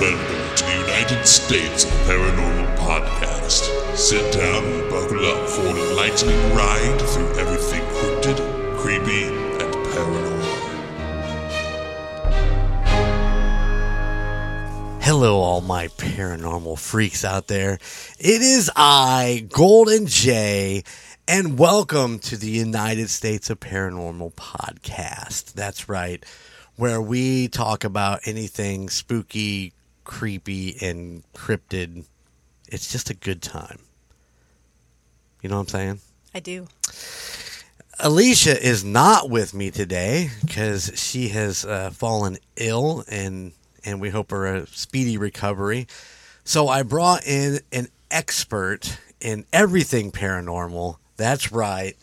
Welcome to the United States Paranormal Podcast. Sit down and buckle up for an enlightening ride through everything cryptid, creepy, and paranormal. Hello, all my paranormal freaks out there. It is I, Golden J, and welcome to the United States of Paranormal podcast. That's right, where we talk about anything spooky, creepy, and cryptid. It's just a good time. You know what I'm saying? I do. Alicia is not with me today because she has uh, fallen ill and and we hope her a speedy recovery. So I brought in an expert in everything paranormal. That's right.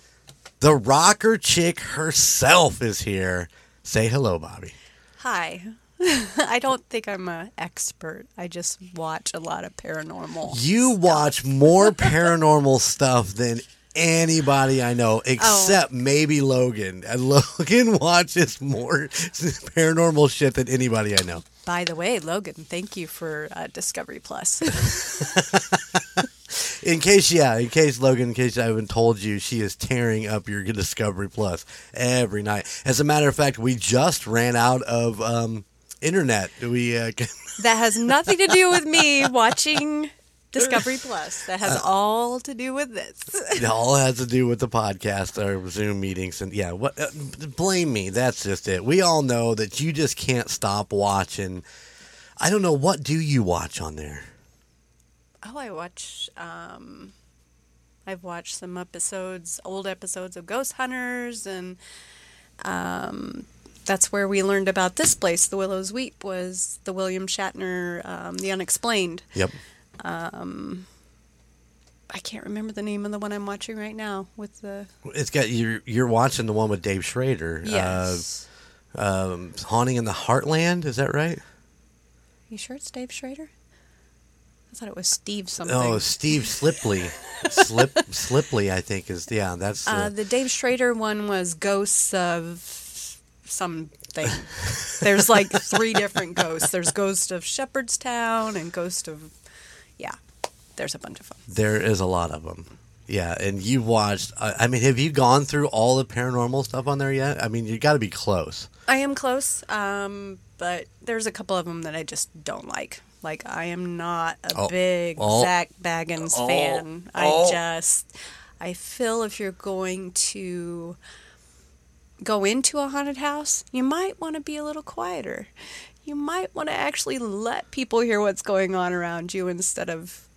The rocker chick herself is here. Say hello, Bobbi. Hi. I don't think I'm an expert. I just watch a lot of paranormal. You watch more paranormal stuff than anybody I know, except maybe Logan. And Logan watches more paranormal shit than anybody I know. By the way, Logan, thank you for uh, Discovery Plus. In case, yeah, in case Logan, in case I haven't told you, she is tearing up your Discovery Plus every night. As a matter of fact, we just ran out of um, internet. We uh, that has nothing to do with me watching Discovery Plus. That has all to do with this. it all has to do with the podcast or Zoom meetings, and yeah, what? Uh, blame me. That's just it. We all know that you just can't stop watching. I don't know what do you watch on there. Oh, I watch. Um, I've watched some episodes, old episodes of Ghost Hunters, and um, that's where we learned about this place. The Willow's Weep was the William Shatner, um, The Unexplained. Yep. I can't remember the name of the one I'm watching right now. With the It's got you're you're watching the one with Dave Schrader. yes, Uh, um, Haunting in the Heartland. Is that right? you sure it's Dave Schrader? I thought it was Steve something. Oh, Steve Slipley. Slip Slipley, I think is yeah. That's Uh, uh, the Dave Schrader one was Ghosts of something. There's like three different ghosts. There's Ghost of Shepherdstown and Ghost of, yeah, there's a bunch of them. there is a lot of them. Yeah, and you've watched. I I mean, have you gone through all the paranormal stuff on there yet? I mean, you got to be close. I am close, um, but there's a couple of them that I just don't like. Like I am not a Oh, big oh, Zak Bagans oh, fan. oh. I just I feel if you're going to go into a haunted house, you might want to be a little quieter. You might want to actually let people hear what's going on around you instead of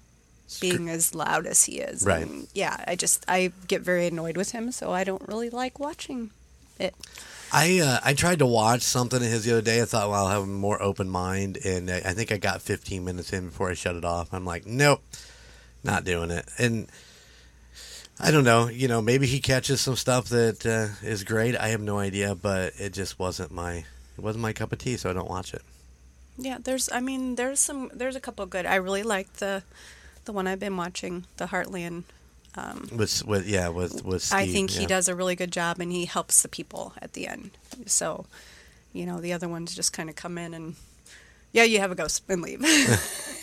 being as loud as he is. Right. And yeah, I just I get very annoyed with him, so I don't really like watching it. I uh, I tried to watch something of his the other day. I thought, well, I'll have a more open mind, and I I think I got 15 minutes in before I shut it off. I'm like, nope, not doing it. And I don't know, you know, maybe he catches some stuff that uh, is great. I have no idea, but it just wasn't my it wasn't my cup of tea, so I don't watch it. Yeah, there's. I mean, there's some. There's a couple good. I really like the, the one I've been watching, the Heartland. Um, With with yeah, with with Steve, I think he does a really good job, and he helps the people at the end. So, you know, the other ones just kind of come in and, yeah, you have a ghost and leave.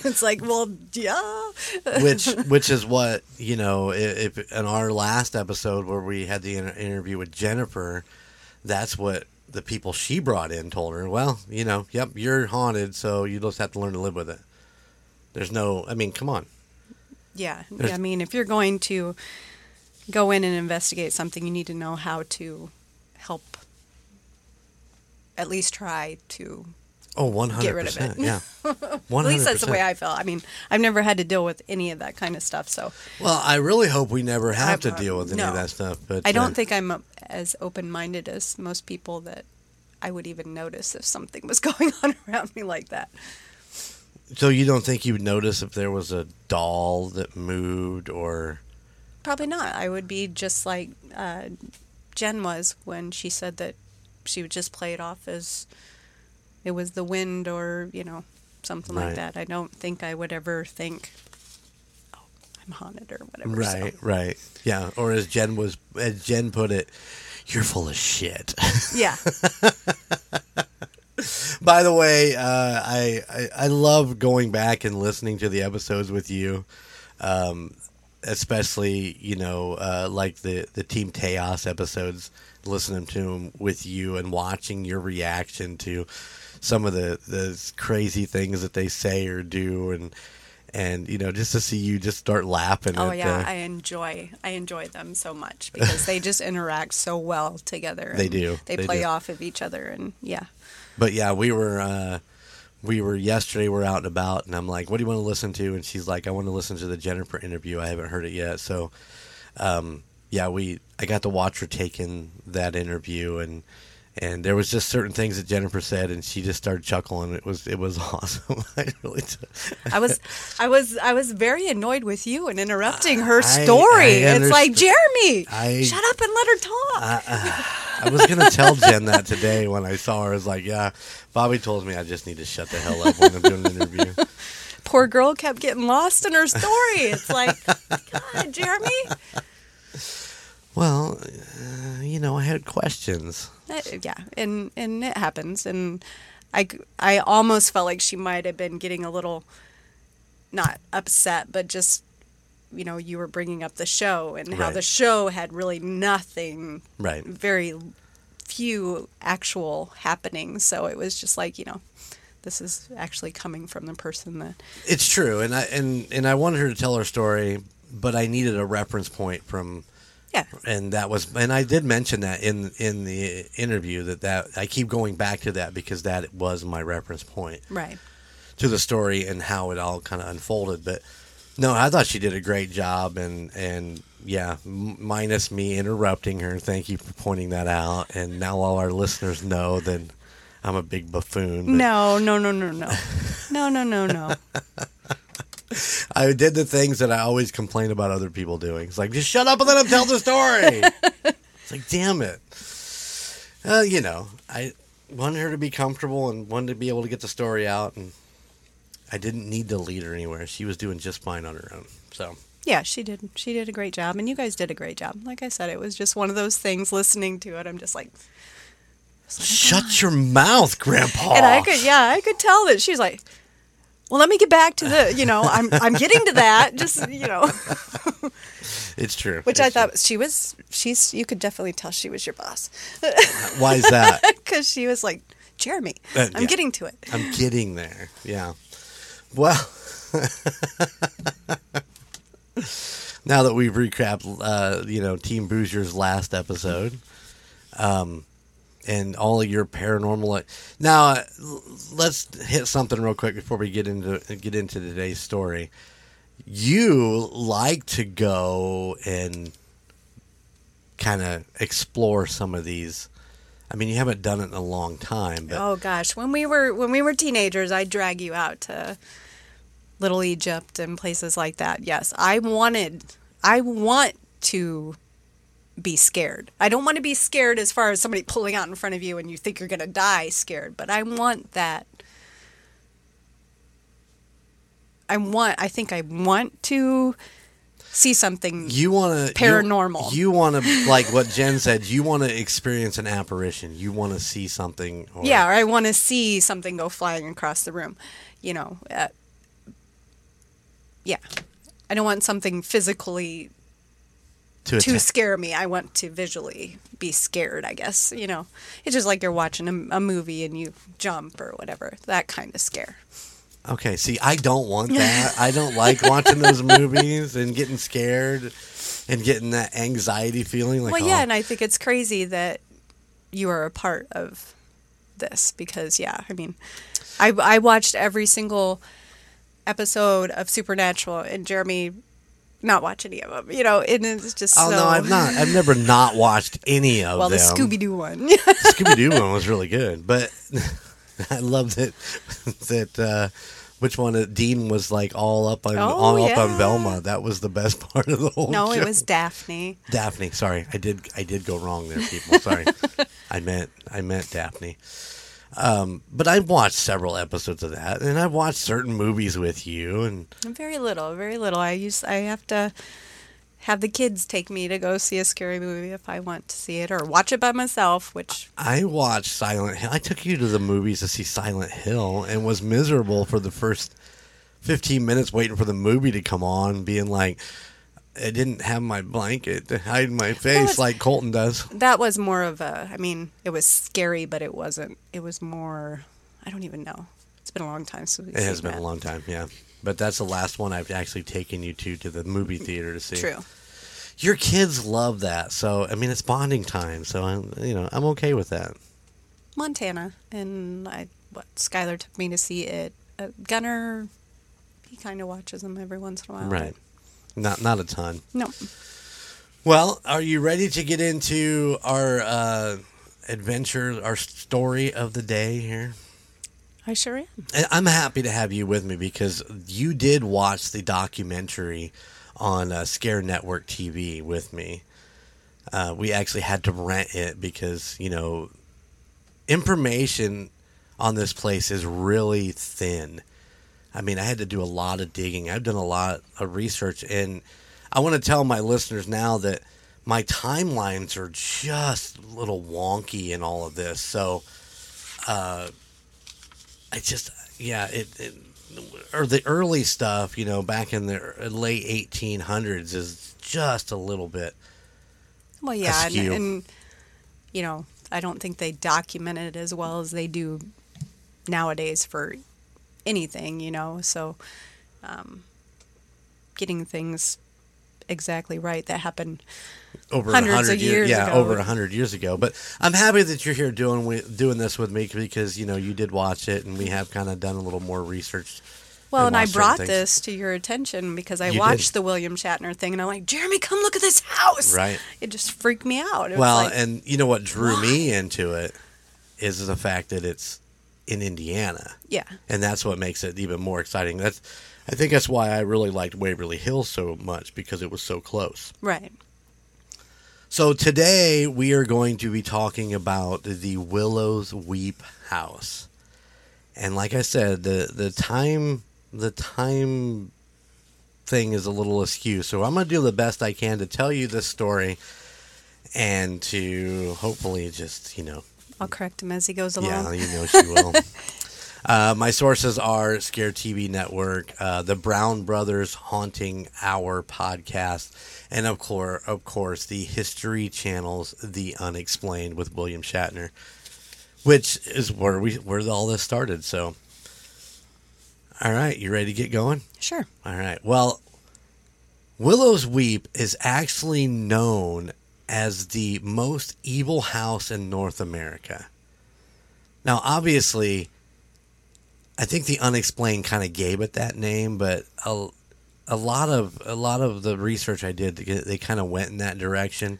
it's like, well, yeah. which which is what you know if, if in our last episode where we had the inter- interview with Jennifer that's what the people she brought in told her well you know yep you're haunted so you just have to learn to live with it there's no I mean come on Yeah, There's- I mean, if you're going to go in and investigate something, you need to know how to help. At least try to oh 100 Get rid of it. yeah 100 At least that's the way I feel. I mean, I've never had to deal with any of that kind of stuff, so well I really hope we never have to deal with any of that stuff but I don't uh, think I'm as open-minded as most people that I would even notice if something was going on around me like that. so you don't think you would notice if there was a doll that moved or Probably not. I would be just like uh, Jen was when she said that she would just play it off as it was the wind or you know something Right. like that. I don't think I would ever think, "Oh, I'm haunted" or whatever. so. right right yeah or as Jen was as Jen put it you're full of shit Yeah. By the way, uh, I, I I love going back and listening to the episodes with you, um, especially you know uh, like the the Team Chaos episodes. Listening to them with you and watching your reaction to some of the the crazy things that they say or do, and and you know just to see you just start laughing. Oh yeah, uh, I enjoy I enjoy them so much because they just interact so well together. They do. They, They play do. off of each other, and yeah. But yeah, we were uh, we were yesterday. We're out and about, and I'm like, "What do you want to listen to?" And she's like, "I want to listen to the Jennifer interview. I haven't heard it yet." So, um, yeah, we I got to watch her taking that interview, and and there was just certain things that Jennifer said, and she just started chuckling. It was it was awesome. I really. T- I was, I was, I was very annoyed with you and interrupting her I- story. I it's like Jeremy, I- shut up and let her talk. I was gonna tell Jen that today when I saw her. I was like, "Yeah, Bobbi told me I just need to shut the hell up when I'm doing an interview." Poor girl kept getting lost in her story. It's like, God, Jeremy. Well, uh, you know, I had questions. Yeah, and and it happens, and I I almost felt like she might have been getting a little not upset, but just you know you were bringing up the show and how Right. the show had really nothing, Right. very few actual happenings. So it was just like you know, this is actually coming from the person that It's true, and I and and I wanted her to tell her story, but I needed a reference point from, yeah and that was, and I did mention that in in the interview that that I keep going back to that because that was my reference point right. to the story and how it all kind of unfolded. But no, I thought she did a great job, and and yeah, m- minus me interrupting her. Thank you for pointing that out, and now all our listeners know that I'm a big buffoon. but- No, no, no, no, no, no, no, no, no. I did the things that I always complain about other people doing. It's like, just shut up and let them tell the story. it's like, damn it. Uh, you know, I wanted her to be comfortable and wanted to be able to get the story out, and I didn't need to lead her anywhere. She was doing just fine on her own. So, Yeah, she did. She did a great job, and you guys did a great job. Like I said, it was just one of those things. Listening to it, I'm just like, just like, shut your mouth, Grandpa. and I could, yeah, I could tell that she's like, well, let me get back to the, you know, I'm, I'm getting to that. Just, you know, It's true. which I It's thought she was. She's. You could definitely tell she was your boss. Why is that? because she was like, Jeremy, Uh, I'm yeah. getting to it. I'm getting there. Yeah. Well, now that we've recapped, uh, you know, Team Booiser's last episode, um, and all of your paranormal. Now, let's hit something real quick before we get into get into today's story. You like to go and kind of explore some of these. I mean, you haven't done it in a long time, but Oh gosh, when we were when we were teenagers, I'd drag you out to Little Egypt and places like that. Yes, I wanted I want to be scared. I don't want to be scared as far as somebody pulling out in front of you and you think you're going to die scared, but I want that I want I think I want to see something you want to Paranormal. You, you want to like what Jen said. You want to experience an apparition. You want to see something. Or, Yeah, or I want to see something go flying across the room. You know, uh, yeah. I don't want something physically to, to scare me. I want to visually be scared, I guess. You know, it's just like you're watching a, a movie and you jump or whatever. That kind of scare. Okay, see, I don't want that. I don't like watching those movies and getting scared and getting that anxiety feeling. Like, well, yeah, oh, and I think it's crazy that you are a part of this because, yeah, I mean, I, I watched every single episode of Supernatural and Jeremy not watch any of them, you know, and it's just oh so. no, I've not. I've never not watched any of them. Well, the. Scooby Doo one. Scooby Doo one was really good, but I loved it that uh, which one? uh, Dean was like all up on Oh, all up on. Velma. That was the best part of the whole. no, show. it was Daphne. Daphne. Sorry, I did I did go wrong there, people. Sorry, I meant I meant Daphne. Um, but I've watched several episodes of that, and I've watched certain movies with you, and Very little, very little. I use. I have to have the kids take me to go see a scary movie if I want to see it or watch it by myself, which I watched Silent Hill. I took you to the movies to see Silent Hill and was miserable for the first 15 minutes waiting for the movie to come on, being like, I didn't have my blanket to hide my face it's- like Colton does. that was more of a I mean, it was scary, but it wasn't it was more I don't even know. It's been a long time since we've It has been that. a long time, yeah. But that's the last one I've actually taken you to to the movie theater to see. True. Your kids love that, so I mean it's bonding time. So I'm, you know, I'm okay with that. Montana and I what Skylar took me to see it. Uh, Gunner he kind of watches them every once in a while. Right. Not not a ton. No. Well, are you ready to get into our uh, adventure, our story of the day here? I sure am. And I'm happy to have you with me because you did watch the documentary on uh, Scare Network TV with me. Uh, we actually had to rent it because, you know, information on this place is really thin. I mean, I had to do a lot of digging. I've done a lot of research, and I want to tell my listeners now that my timelines are just a little wonky in all of this. So, uh, I just, yeah, it, it or the early stuff, you know, back in the late 1800s is just a little bit. Well, yeah, and, and you know, I don't think they document it as well as they do nowadays for anything, you know. So, um, getting things exactly right that happened. over Hundreds hundred of years, years yeah, ago. over a hundred years ago. But I'm happy that you're here doing wi- doing this with me because you know you did watch it, and we have kind of done a little more research. Well, and I brought this to your attention because I You watched did. the William Shatner thing, and I'm like, Jeremy, come look at this house. Right. It just freaked me out. It was Well, like, and you know what drew me into it is the fact that it's in Indiana, yeah, and that's what makes it even more exciting. That's I think that's why I really liked Waverly Hills so much because it was so close. right. So today we are going to be talking about the Willows Weep House. And like I said, the the time the time thing is a little askew. So I'm going to do the best I can to tell you this story and to hopefully just, you know, I'll correct him as he goes along. yeah, you know she will. uh, my sources are Scare TV Network, uh, the Brown Brothers Haunting Hour podcast, and of course, of course, the History Channel's The Unexplained with William Shatner, which is where we where all this started. So, all right, you ready to get going? Sure. All right. Well, Willow's Weep is actually known as the most evil house in North America. Now, obviously, I think the unexplained kind of gave it that name, but a, a lot of a lot of the research I did, they kind of went in that direction.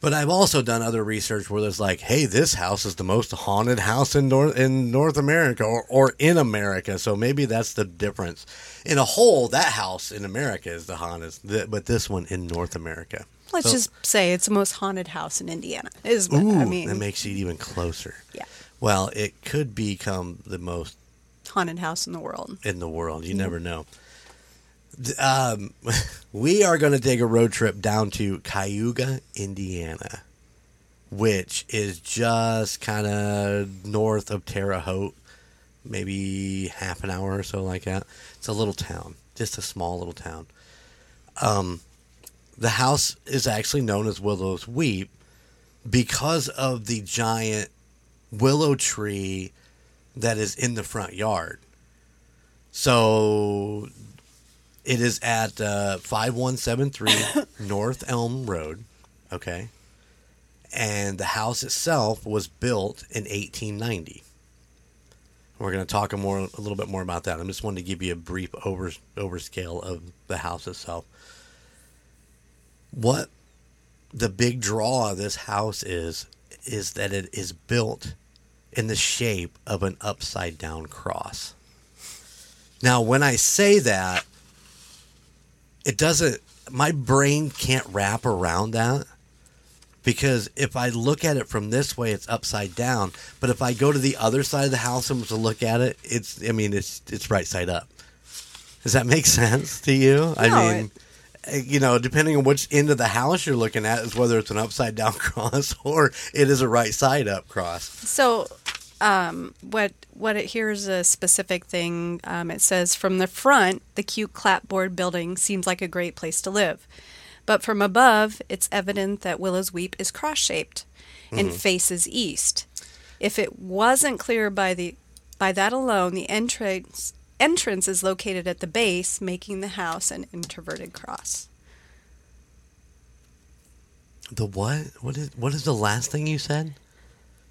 But I've also done other research where there's like, hey, this house is the most haunted house in North in North America or, or in America. So maybe that's the difference. In a whole, that house in America is the haunted, but this one in North America. Let's So- just say it's the most haunted house in Indiana. Is what Ooh, I mean. that makes it even closer. yeah, Well, it could become the most haunted house in the world. in the world. You never know. Um, we are going to take a road trip down to Cayuga, Indiana, which is just kind of north of Terre Haute, maybe half an hour or so like that. It's a little town, just a small little town. Um, the house is actually known as Willow's Weep because of the giant willow tree that is in the front yard. So it is at uh, 5173 North Elm Road. Okay. And the house itself was built in 1890. We're going to talk a more a little bit more about that. I just wanted to give you a brief over overscale of the house itself. What the big draw of this house is is that it is built in the shape of an upside down cross. Now, when I say that, it doesn't, my brain can't wrap around that because if I look at it from this way, it's upside down. But if I go to the other side of the house and to look at it, it's, I mean, it's, it's right side up. Does that make sense to you? I mean, uh, you know, depending on which end of the house you're looking at, is whether it's an upside down cross or it is a right side up cross. So, um, what what it here's a specific thing. Um, it says from the front, the cute clapboard building seems like a great place to live, but from above, it's evident that Willow's Weep is cross shaped and faces east. If it wasn't clear by the by that alone, the entrance entrance is located at the base, making the house an introverted cross. The what? What is what is the last thing you said?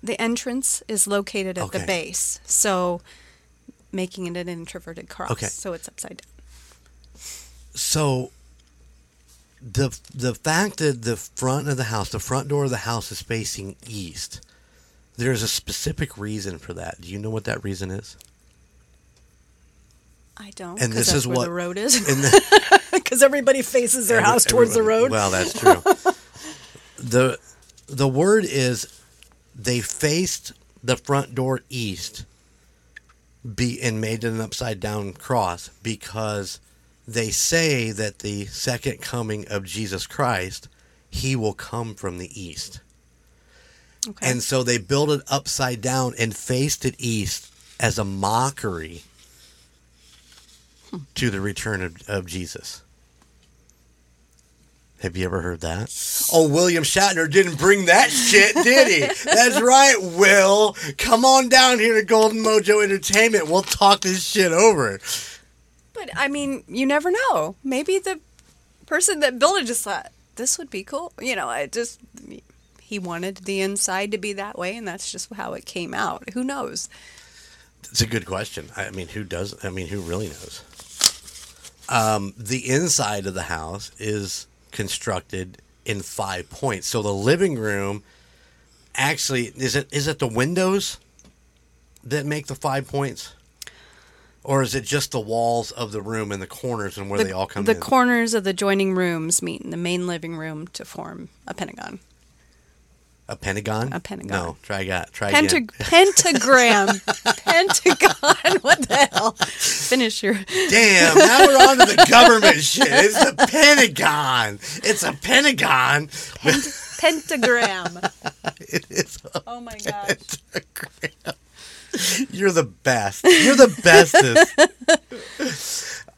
The entrance is located at Okay. the base, so making it an introverted cross. Okay. So it's upside down. So the the fact that the front of the house, the front door of the house is facing east, there's a specific reason for that. Do you know what that reason is? I don't. And this that's is where what- the road is. Because everybody faces their house towards the road. Well, that's true. the The word is they faced the front door east, be and made an upside down cross because they say that the second coming of Jesus Christ, he will come from the east. Okay. And so they built it upside down and faced it east as a mockery to the return of, of Jesus. Have you ever heard that? Oh, William Shatner didn't bring that shit, did he? That's right, Will. Come on down here to Golden Mojo Entertainment. We'll talk this shit over. But I mean, you never know. Maybe the person that built it just thought this would be cool. You know, I just he wanted the inside to be that way, and that's just how it came out. Who knows? It's a good question. I mean, who does? I mean, who really knows? Um, the inside of the house is constructed in five points. So the living room actually is it is it the windows that make the five points, or is it just the walls of the room and the corners and where the they all come the in? corners of the joining rooms meet in the main living room to form a pentagon. A pentagon. A pentagon. No, try again. Try Penta- again. pentagram. Pentagon. What the hell? Finish your. Damn, now we're on to the government shit. It's the Pentagon. It's a Pentagon. Pentagram. It is Oh my gosh. pentagram. You're the best. You're the bestest.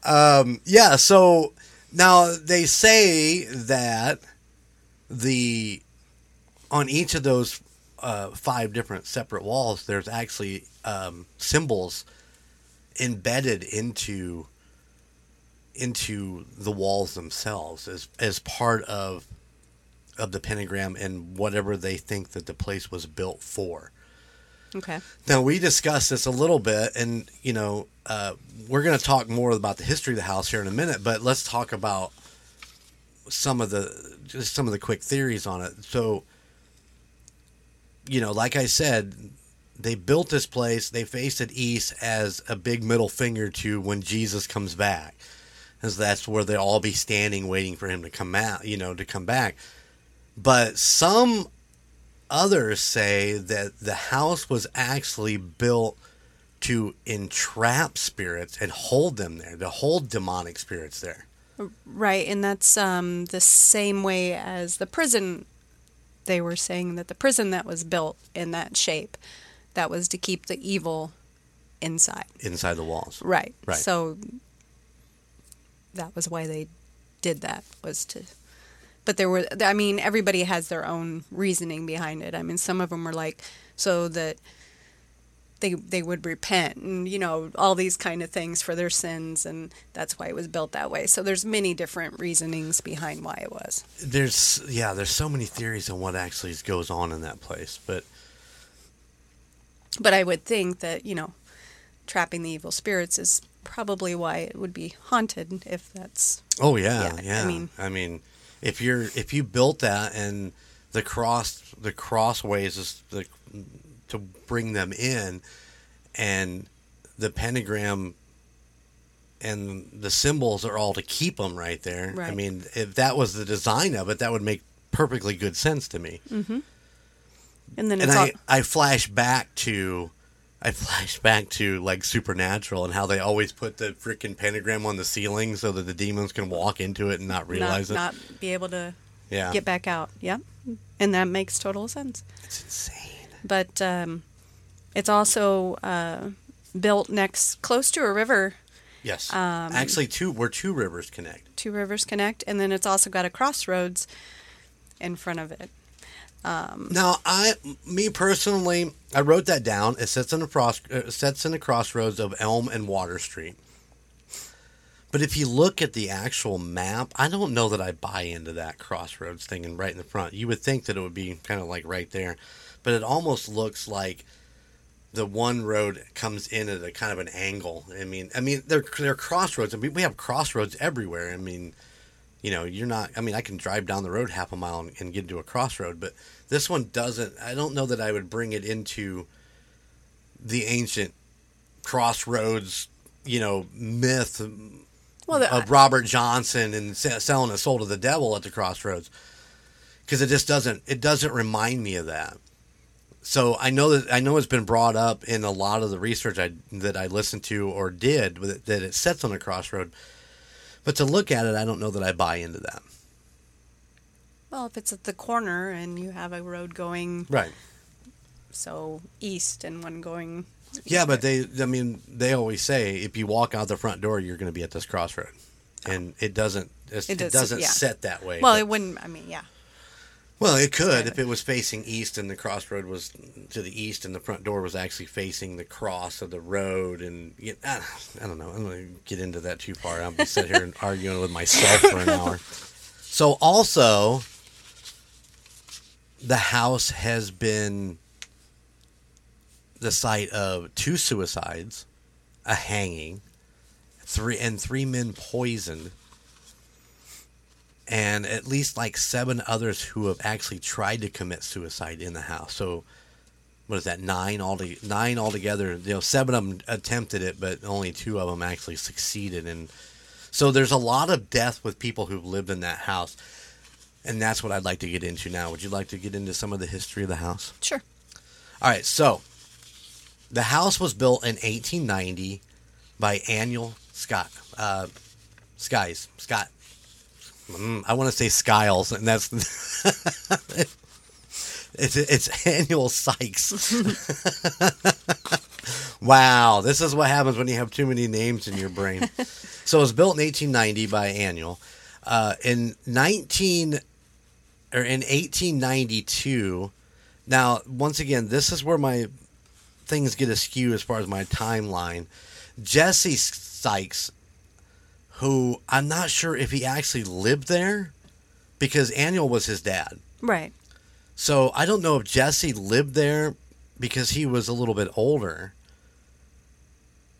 um, yeah, so now they say that the on each of those uh, five different separate walls, there's actually um, symbols embedded into into the walls themselves as as part of of the pentagram and whatever they think that the place was built for. Okay. Now we discussed this a little bit, and you know uh, we're going to talk more about the history of the house here in a minute. But let's talk about some of the just some of the quick theories on it. So, you know, like I said, they built this place. They faced it east as a big middle finger to when Jesus comes back, because that's where they'll all be standing waiting for him to come out. You know, to come back. But some others say that the house was actually built to entrap spirits and hold them there, to hold demonic spirits there. Right, and that's um, the same way as the prison. They were saying that the prison that was built in that shape, that was to keep the evil inside. inside the walls. Right. Right. So that was why they did that was to. But there were, I mean, everybody has their own reasoning behind it. I mean, some of them were like, so that they they would repent and you know all these kind of things for their sins, and that's why it was built that way. So there's many different reasonings behind why it was. There's yeah, there's so many theories on what actually goes on in that place, but But I would think that you know, trapping the evil spirits is probably why it would be haunted if that's oh yeah, Yeah, yeah. I mean- I mean, if you're if you built that and the cross the crossways is the to bring them in, and the pentagram and the symbols are all to keep them right there. I mean, if that was the design of it, that would make perfectly good sense to me. Mm-hmm. and then and it's all, I, I flash back to I flash back to like Supernatural and how they always put the freaking pentagram on the ceiling so that the demons can walk into it and not realize not, it. not be able to yeah, get back out. Yep. And that makes total sense. it's insane. But um, it's also uh, built next, close to a river. Yes, Um, actually, two where two rivers connect. Two rivers connect, and then it's also got a crossroads in front of it. Now, I, me personally, I wrote that down. It sits in a cross, uh, sits in the crossroads of Elm and Water Street. But if you look at the actual map, I don't know that I buy into that crossroads thing and right in the front. You would think that it would be kind of like right there, but it almost looks like the one road comes in at a kind of an angle. I mean, I mean, they're they're crossroads. I mean, we have crossroads everywhere. I mean, you know, you're not. I mean, I can drive down the road half a mile and, and get into a crossroad, but this one doesn't. I don't know that I would bring it into the ancient crossroads. You know, myth Well, the, of Robert Johnson and selling a soul to the devil at the crossroads because it just doesn't it doesn't remind me of that. So I know that I know it's been brought up in a lot of the research I that I listened to or did that it sets on a crossroad, but to look at it, I don't know that I buy into that. well, if it's at the corner and you have a road going Right. so east and one going Yeah, but they I mean they always say if you walk out the front door, you're going to be at this crossroad, and it doesn't. It, it, does- doesn't yeah. set that way. well, but- it wouldn't. I mean, yeah. Well, it could if it was facing east and the crossroad was to the east and the front door was actually facing the cross of the road. And you I, I don't know. I'm going to get into that too far. I'll be sitting here and arguing with myself for an hour. So, also, the house has been the site of two suicides, a hanging, three and three men poisoned and at least like seven others who have actually tried to commit suicide in the house. So, what is that? Nine all nine altogether. You know, seven of them attempted it, but only two of them actually succeeded. And so, there's a lot of death with people who've lived in that house, and that's what I'd like to get into now. Would you like to get into some of the history of the house? Sure. All right, so the house was built in 1890 by Annual Scott uh, Skies Scott. Mm, I want to say Skiles, and that's it's it's Annual Sykes. wow, this is what happens when you have too many names in your brain. so it was built in 1890 by Annual. Uh, in 19 or in 1892. Now, once again, this is where my things get askew as far as my timeline. Jesse Sykes, who I'm not sure if he actually lived there, because Annual was his dad. Right. So I don't know if Jesse lived there because he was a little bit older,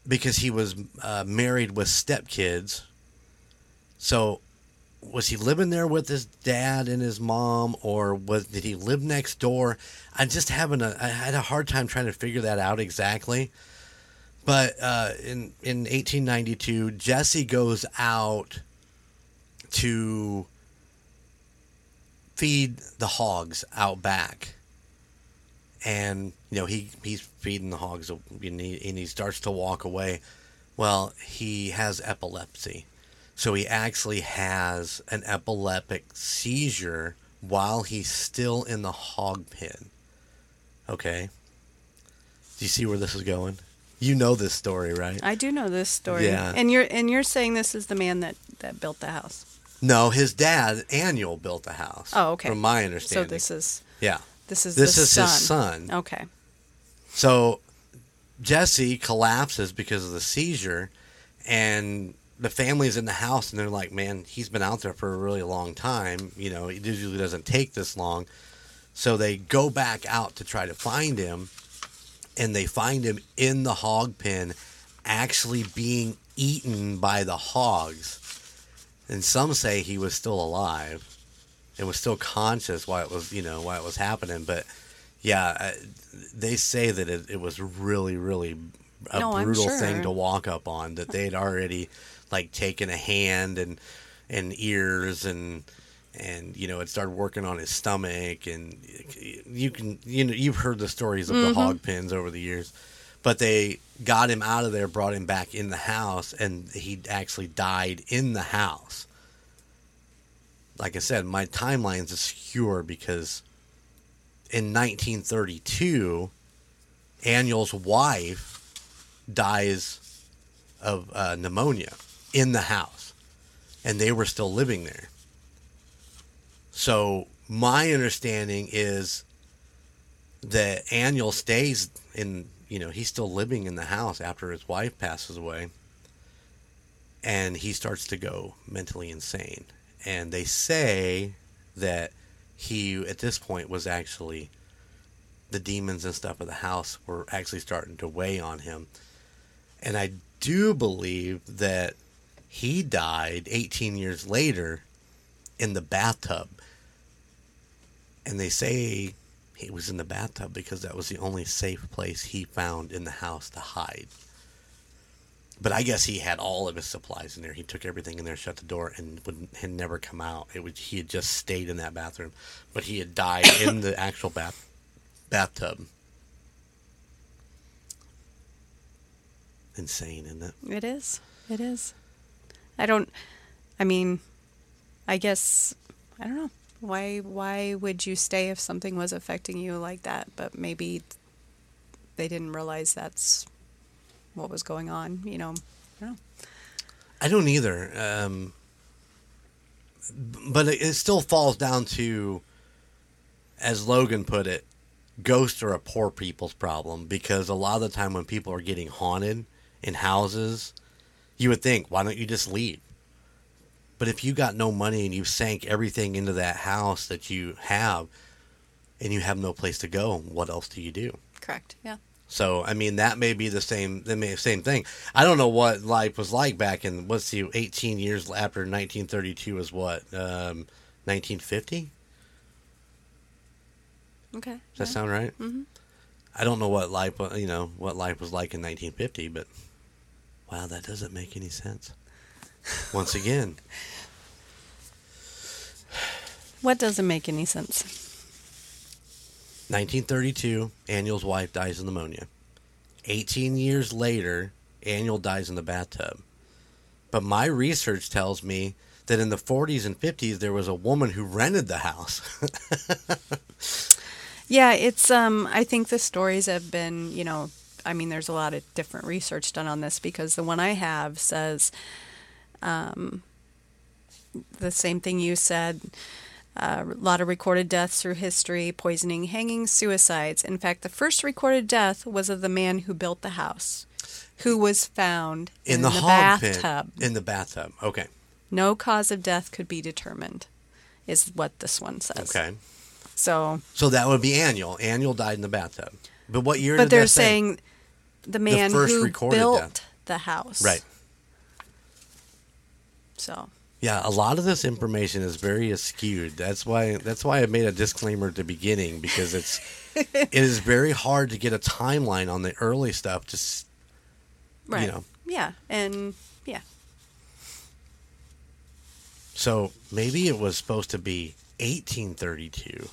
because he was uh, married with stepkids. So was he living there with his dad and his mom, or was did he live next door? I'm just having a I had a hard time trying to figure that out exactly. But uh, in in 1892, Jesse goes out to feed the hogs out back. And you know he he's feeding the hogs and he, and he starts to walk away. Well, he has epilepsy, so he actually has an epileptic seizure while he's still in the hog pen. Okay. Do you see where this is going? You know this story, right? I do know this story. Yeah. And you're and you're saying this is the man that that built the house. No, his dad, Annual, built the house. Oh, okay. From my understanding. So this is yeah. this is This the is son. his son. Okay. So Jesse collapses because of the seizure, and the family's in the house, and they're like, "Man, he's been out there for a really long time. You know, it usually doesn't take this long." So they go back out to try to find him, and they find him in the hog pen, actually being eaten by the hogs. And some say he was still alive and was still conscious while it was, you know, while it was happening. But yeah, I- they say that it, it was really, really a No, brutal sure. thing to walk up on. That they'd already like taken a hand and and ears and and you know it started working on his stomach and you can you know you've heard the stories of Mm-hmm. the hog pens over the years but they got him out of there, brought him back in the house, and he actually died in the house. Like I said, my timeline's obscure because in 1932, Annual's wife dies of uh, pneumonia in the house, and they were still living there. So my understanding is that Annual stays in, you know, he's still living in the house after his wife passes away, and he starts to go mentally insane. And they say that he, at this point, was actually the demons and stuff of the house were actually starting to weigh on him. And I do believe that he died 18 years later in the bathtub. And they say he was in the bathtub because that was the only safe place he found in the house to hide. But I guess he had all of his supplies in there. He took everything in there, shut the door, and would had never come out. It he had just stayed in that bathroom, but he had died in the actual bath bathtub. Insane, isn't it? It is. It is. I don't. I mean, I guess I don't know why. Why would you stay if something was affecting you like that? But maybe they didn't realize that's what was going on. You know. I don't know. I don't either. Um, but it, it still falls down to, as Logan put it, ghosts are a poor people's problem because a lot of the time when people are getting haunted in houses, you would think, why don't you just leave? But if you got no money and you sank everything into that house that you have and you have no place to go, what else do you do? Correct. Yeah. So I mean that may be the same the may, same thing. I don't know what life was like back in what's the 18 years after 1932 is what um, 1950. Okay. Does that sound right? Mm-hmm. I don't know what life you know what life was like in 1950, but wow, that doesn't make any sense. Once again, What doesn't make any sense? 1932, Annual's wife dies of pneumonia. 18 years later, Annual dies in the bathtub. But my research tells me that in the 40s and 50s, there was a woman who rented the house. Yeah, it's um I think the stories have been, you know, I mean there's a lot of different research done on this because the one I have says um the same thing you said Uh, a lot of recorded deaths through history, poisoning, hanging, suicides. In fact, the first recorded death was of the man who built the house, who was found in, in, the, the, hog pit. bathtub. In the bathtub. Okay. No cause of death could be determined, is what this one says. Okay. So, So that would be Annual. Annual died in the bathtub. But what year but they're saying the man first who built death. the house. Right. So, Yeah, a lot of this information is very skewed. That's why that's why I made a disclaimer at the beginning because it's it is very hard to get a timeline on the early stuff. Just right. you know. Yeah, and yeah. so maybe it was supposed to be 1832.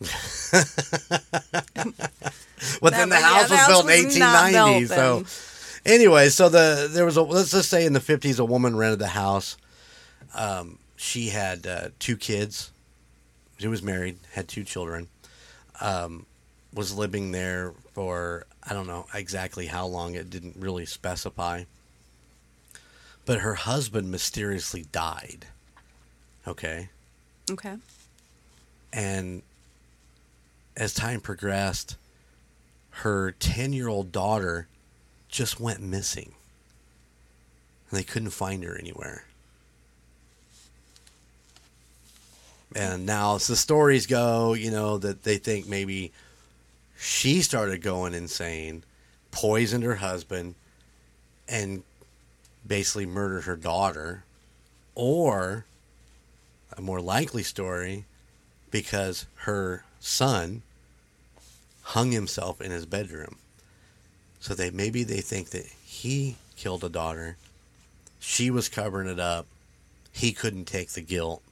but then the yeah, house the was built in was 1890. built So anyway, so the there was a let's just say in the 50s a woman rented the house. Um, she had uh, two kids. She was married, had two children. Um, was living there for I don't know exactly how long. It didn't really specify. But her husband mysteriously died. Okay. Okay. And as time progressed, her 10 year old daughter just went missing. And they couldn't find her anywhere. And now, as the stories go, you know, that they think maybe she started going insane, poisoned her husband, and basically murdered her daughter. Or a more likely story because her son hung himself in his bedroom. So they maybe they think that he killed a daughter. She was covering it up. He couldn't take the guilt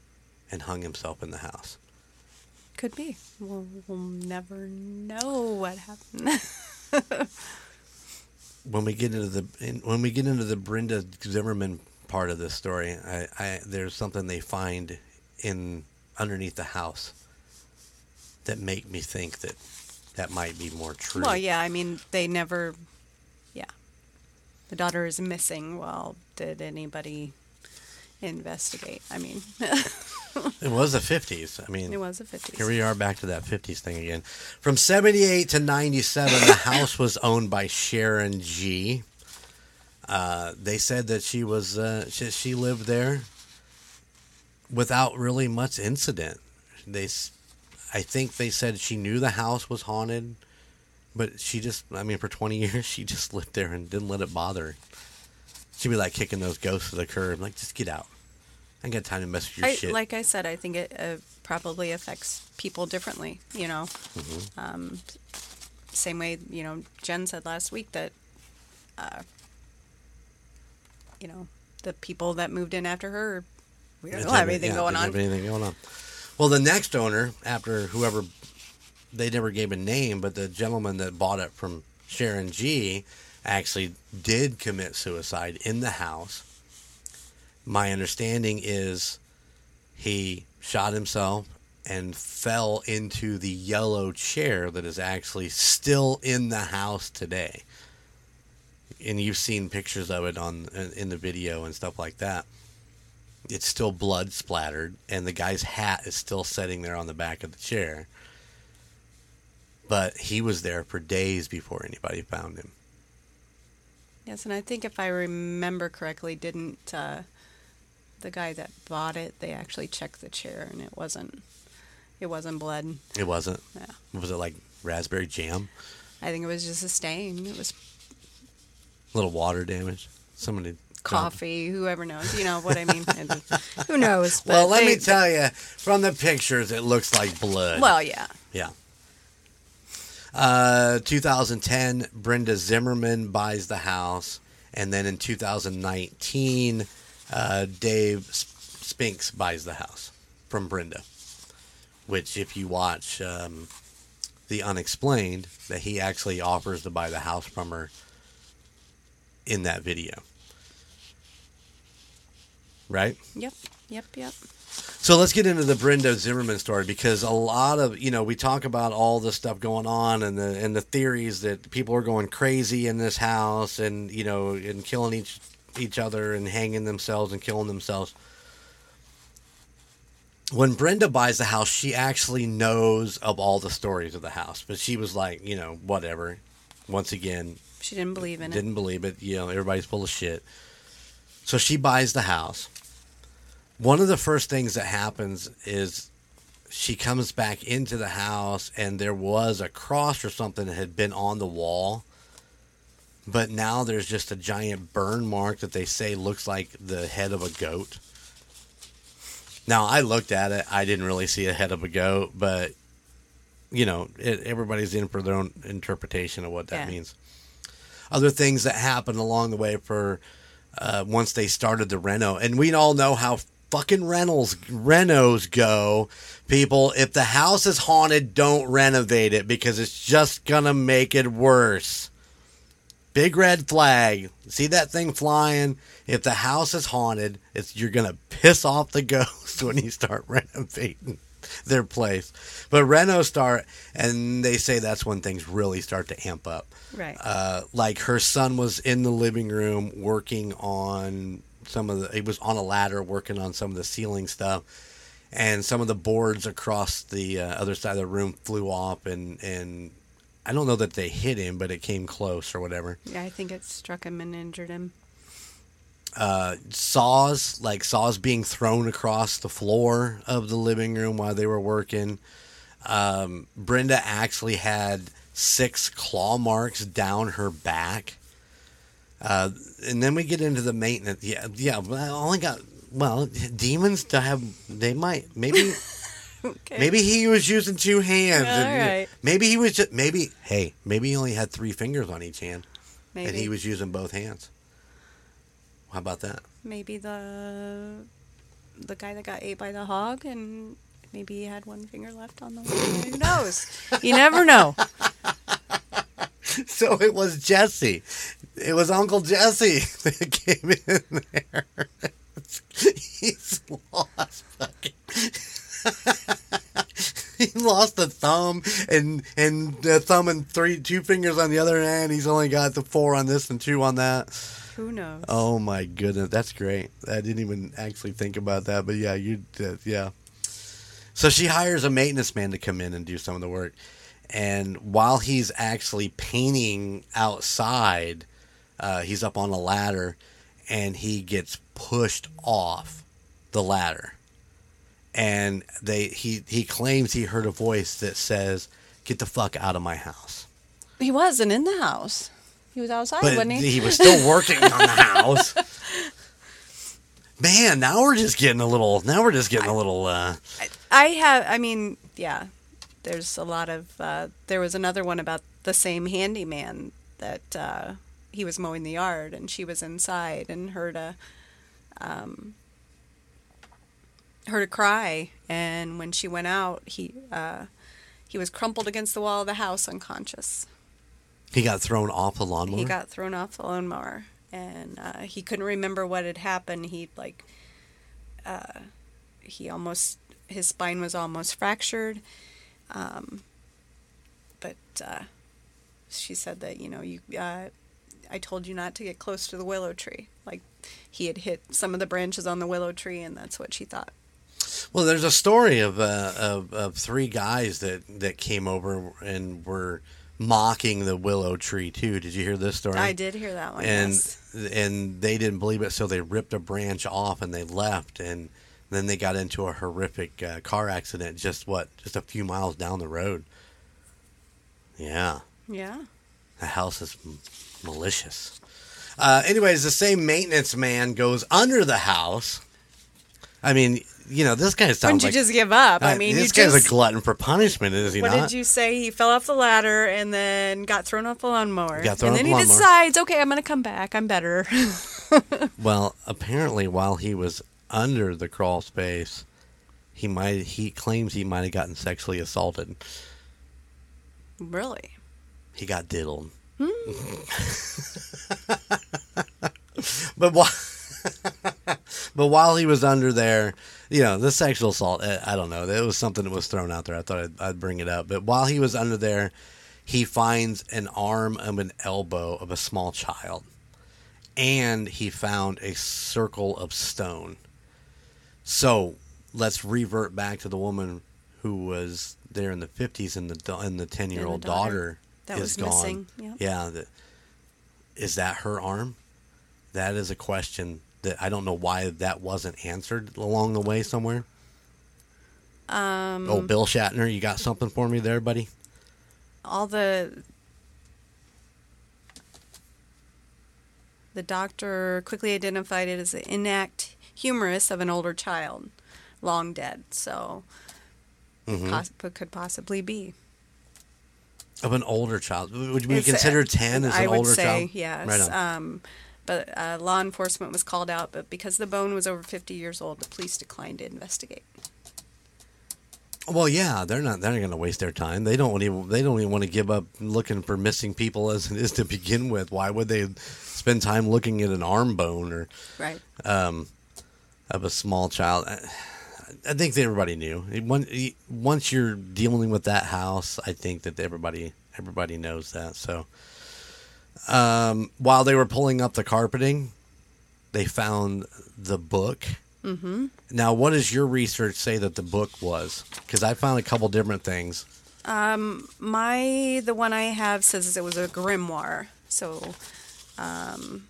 and hung himself in the house. Could be. We'll, we'll never know what happened. when we get into the in, when we get into the Brenda Zimmerman part of this story, I, I there's something they find in underneath the house that make me think that that might be more true. Well, yeah, I mean, they never. Yeah. The daughter is missing. Well, did anybody investigate? I mean, It was the 50s. I mean, it was the 50s. Here we are back to that 50s thing again. From 78 to 97, the house was owned by Sharon G. Uh, they said that she was uh, she, she lived there without really much incident. They, I think they said she knew the house was haunted, but she just, I mean, for 20 years she just lived there and didn't let it bother her. She'd be like kicking those ghosts to the curb, like just get out. I ain't got time to mess with your I, shit. like I said, I think it uh, probably affects people differently. You know, Mm-hmm. um, same way you know Jen said last week that, uh, you know, the people that moved in after her, we don't have anything yeah, going on. have anything going on. Well, the next owner, after whoever, they never gave a name, but the gentleman that bought it from Sharon G actually did commit suicide in the house. My understanding is he shot himself and fell into the yellow chair that is actually still in the house today. And you've seen pictures of it on in the video and stuff like that it's still blood splattered and the guy's hat is still sitting there on the back of the chair but he was there for days before anybody found him Yes, and I think if I remember correctly, didn't uh, the guy that bought it? They actually checked the chair, and it wasn't. It wasn't blood. it wasn't Yeah, was it like raspberry jam I think it was just a stain. It was a little water damage somebody coffee. Whoever knows, you know what I mean. Who knows? well let they- me tell you from the pictures it looks like blood Well, yeah. yeah uh 2010 brenda zimmerman buys the house and then in 2019 uh, dave spinks buys the house from brenda which if you watch um, the unexplained that he actually offers to buy the house from her in that video right Yep. Yep. Yep. So let's get into the Brenda Zimmerman story because a lot of you know we talk about all the stuff going on and the and the theories that people are going crazy in this house and you know and killing each each other and hanging themselves and killing themselves. When Brenda buys the house, she actually knows of all the stories of the house, but she was like, you know, whatever. Once again, She didn't believe in it. didn't believe it. You know, everybody's full of shit. So she buys the house. One of the first things that happens is she comes back into the house and there was a cross or something that had been on the wall. But now there's just a giant burn mark that they say looks like the head of a goat. Now I looked at it, I didn't really see a head of a goat, but you know, it, everybody's in for their own interpretation of what that Yeah. means. Other things that happened along the way for uh, once they started the reno, and we all know how fucking rentals renos go. People, if the house is haunted, don't renovate it because it's just gonna make it worse. Big red flag. See that thing flying? If the house is haunted, it's you're gonna piss off the ghost when you start renovating their place. But reno start, and they say that's when things really start to amp up. Right. Uh, like her son was in the living room working on some of the. He was on a ladder working on some of the ceiling stuff, and some of the boards across the uh, other side of the room flew off, and and I don't know that they hit him, but it came close or whatever. yeah, I think it struck him and injured him. uh, saws, like saws being thrown across the floor of the living room while they were working. Um, Brenda actually had six claw marks down her back. Uh, and then we get into the maintenance. Yeah, yeah. I only got well demons to have. They might maybe Okay. maybe he was using two hands. All and, right. Maybe he was just maybe. Hey, maybe he only had three fingers on each hand, maybe and he was using both hands. How about that? maybe the the guy that got ate by the hog and maybe he had one finger left on the who knows you never know so it was Jesse. It was Uncle Jesse that came in there. He's lost fucking. he lost the thumb and and the thumb and three two fingers on the other hand. He's only got the four on this and two on that. Who knows? Oh my goodness, that's great. I didn't even actually think about that, but yeah, you did, yeah. So she hires a maintenance man to come in and do some of the work, and while he's actually painting outside, uh, he's up on a ladder, and he gets pushed off the ladder, and they he he claims he heard a voice that says, "Get the fuck out of my house." He wasn't in the house. He was outside, But wasn't he? he was still working on the house. Man, now we're just getting a little. Now we're just getting a little. Uh, I have. I mean, yeah. There's a lot of. Uh, there was another one about the same handyman that uh, he was mowing the yard and she was inside and heard a. Um, heard a cry and when she went out he uh, he was crumpled against the wall of the house unconscious he got thrown off the lawnmower. he got thrown off the lawnmower and uh, he couldn't remember what had happened he like uh, he almost his spine was almost fractured um, but uh, she said that you know you uh, i told you not to get close to the willow tree like he had hit some of the branches on the willow tree and that's what she thought Well, there's a story of, uh, of of three guys that that came over and were mocking the willow tree too. Did you hear this story? i did hear that one and yes. and they didn't believe it, so they ripped a branch off and they left, and then they got into a horrific uh, car accident just what just a few miles down the road. Yeah, yeah the house is m- malicious. Uh, anyways, the same maintenance man goes under the house. I mean, you know, this guy wouldn't sounds you like just give up i uh, mean this guy's just a glutton for punishment, is he not? What not? did you say? He fell off the ladder and then got thrown off the lawnmower. Got thrown and then off he lawnmower. decides, okay, I'm going to come back. I'm better. Well, apparently, while he was under the crawl space, he might he claims he might have gotten sexually assaulted. really? He got diddled. Hmm. but while but while he was under there, you know, the sexual assault. eh, I don't know. It was something that was thrown out there. I thought I'd, I'd bring it up. But while he was under there, he finds an arm and an elbow of a small child, and he found a circle of stone. So let's revert back to the woman who was there in the fifties, and the and the ten year old daughter that is was gone. missing, yeah. Yeah, the, is that her arm? That is a question that I don't know why that wasn't answered along the way somewhere. Um, oh, Bill Shatner, you got something for me there, buddy? all the the doctor quickly identified it as an inact humerus of an older child, long dead. So, Mm-hmm. poss- could possibly be. Of an older child. Would we It's, consider 10 as I an would older say, child? Yes. Right. Um, but uh, law enforcement was called out, but because the bone was over 50 years old, the police declined to investigate. Well, yeah, they're not. They're not going to waste their time. They don't even. They don't even want to give up looking for missing people as it is to begin with. Why would they spend time looking at an arm bone or Right. um, of a small child? I, I think that everybody knew. Once you're dealing with that house, I think that everybody everybody knows that. So, um, while they were pulling up the carpeting, they found the book. Mm-hmm. Now, what does your research say that the book was? Because I found a couple different things. My the one I have says it was a grimoire. So, um,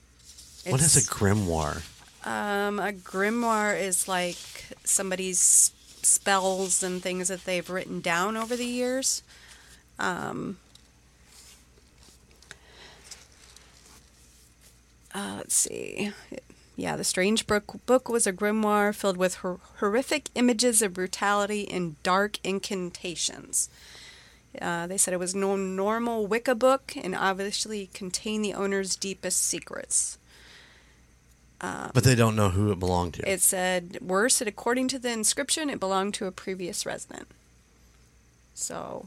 What is a grimoire? Um, a grimoire is like somebody's spells and things that they've written down over the years. Um, uh, let's see. Yeah, the Strange Book, book was a grimoire filled with hor- horrific images of brutality and dark incantations. Uh, they said it was no normal Wicca book and obviously contained the owner's deepest secrets. But they don't know who it belonged to. It said, worse, that according to the inscription, it belonged to a previous resident. So,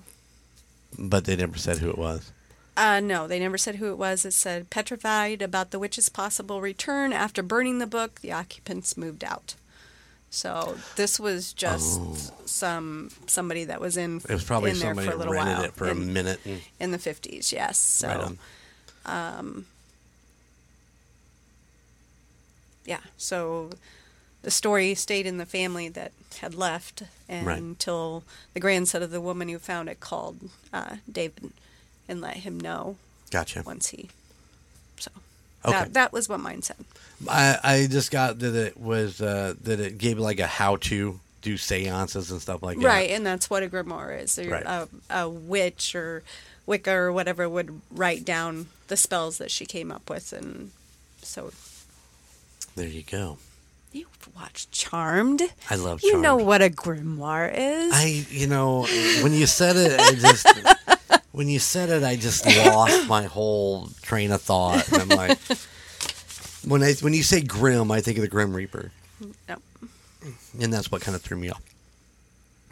but they never said who it was. Uh, no, they never said who it was. It said petrified about the witch's possible return after burning the book. The occupants moved out. So this was just Oh. some somebody that was in It was probably in there somebody for a that little rented while it for a minute. In the fifties. Yes. So right on. Yeah. So the story stayed in the family that had left and Right. until the grandson of the woman who found it called uh, David and let him know Gotcha. once he. So Okay. that that was what mine said. I, I just got that it was uh, that it gave like a how to do seances and stuff like that. Right, and that's what a grimoire is. Right. A, a witch or Wicca or whatever would write down the spells that she came up with, and so There you go. you've watched Charmed. I love You know what a grimoire is. I you know when you said it, I just when you said it, I just lost my whole train of thought. And I'm like, when I when you say grim, I think of the Grim Reaper, No. and that's what kind of threw me off.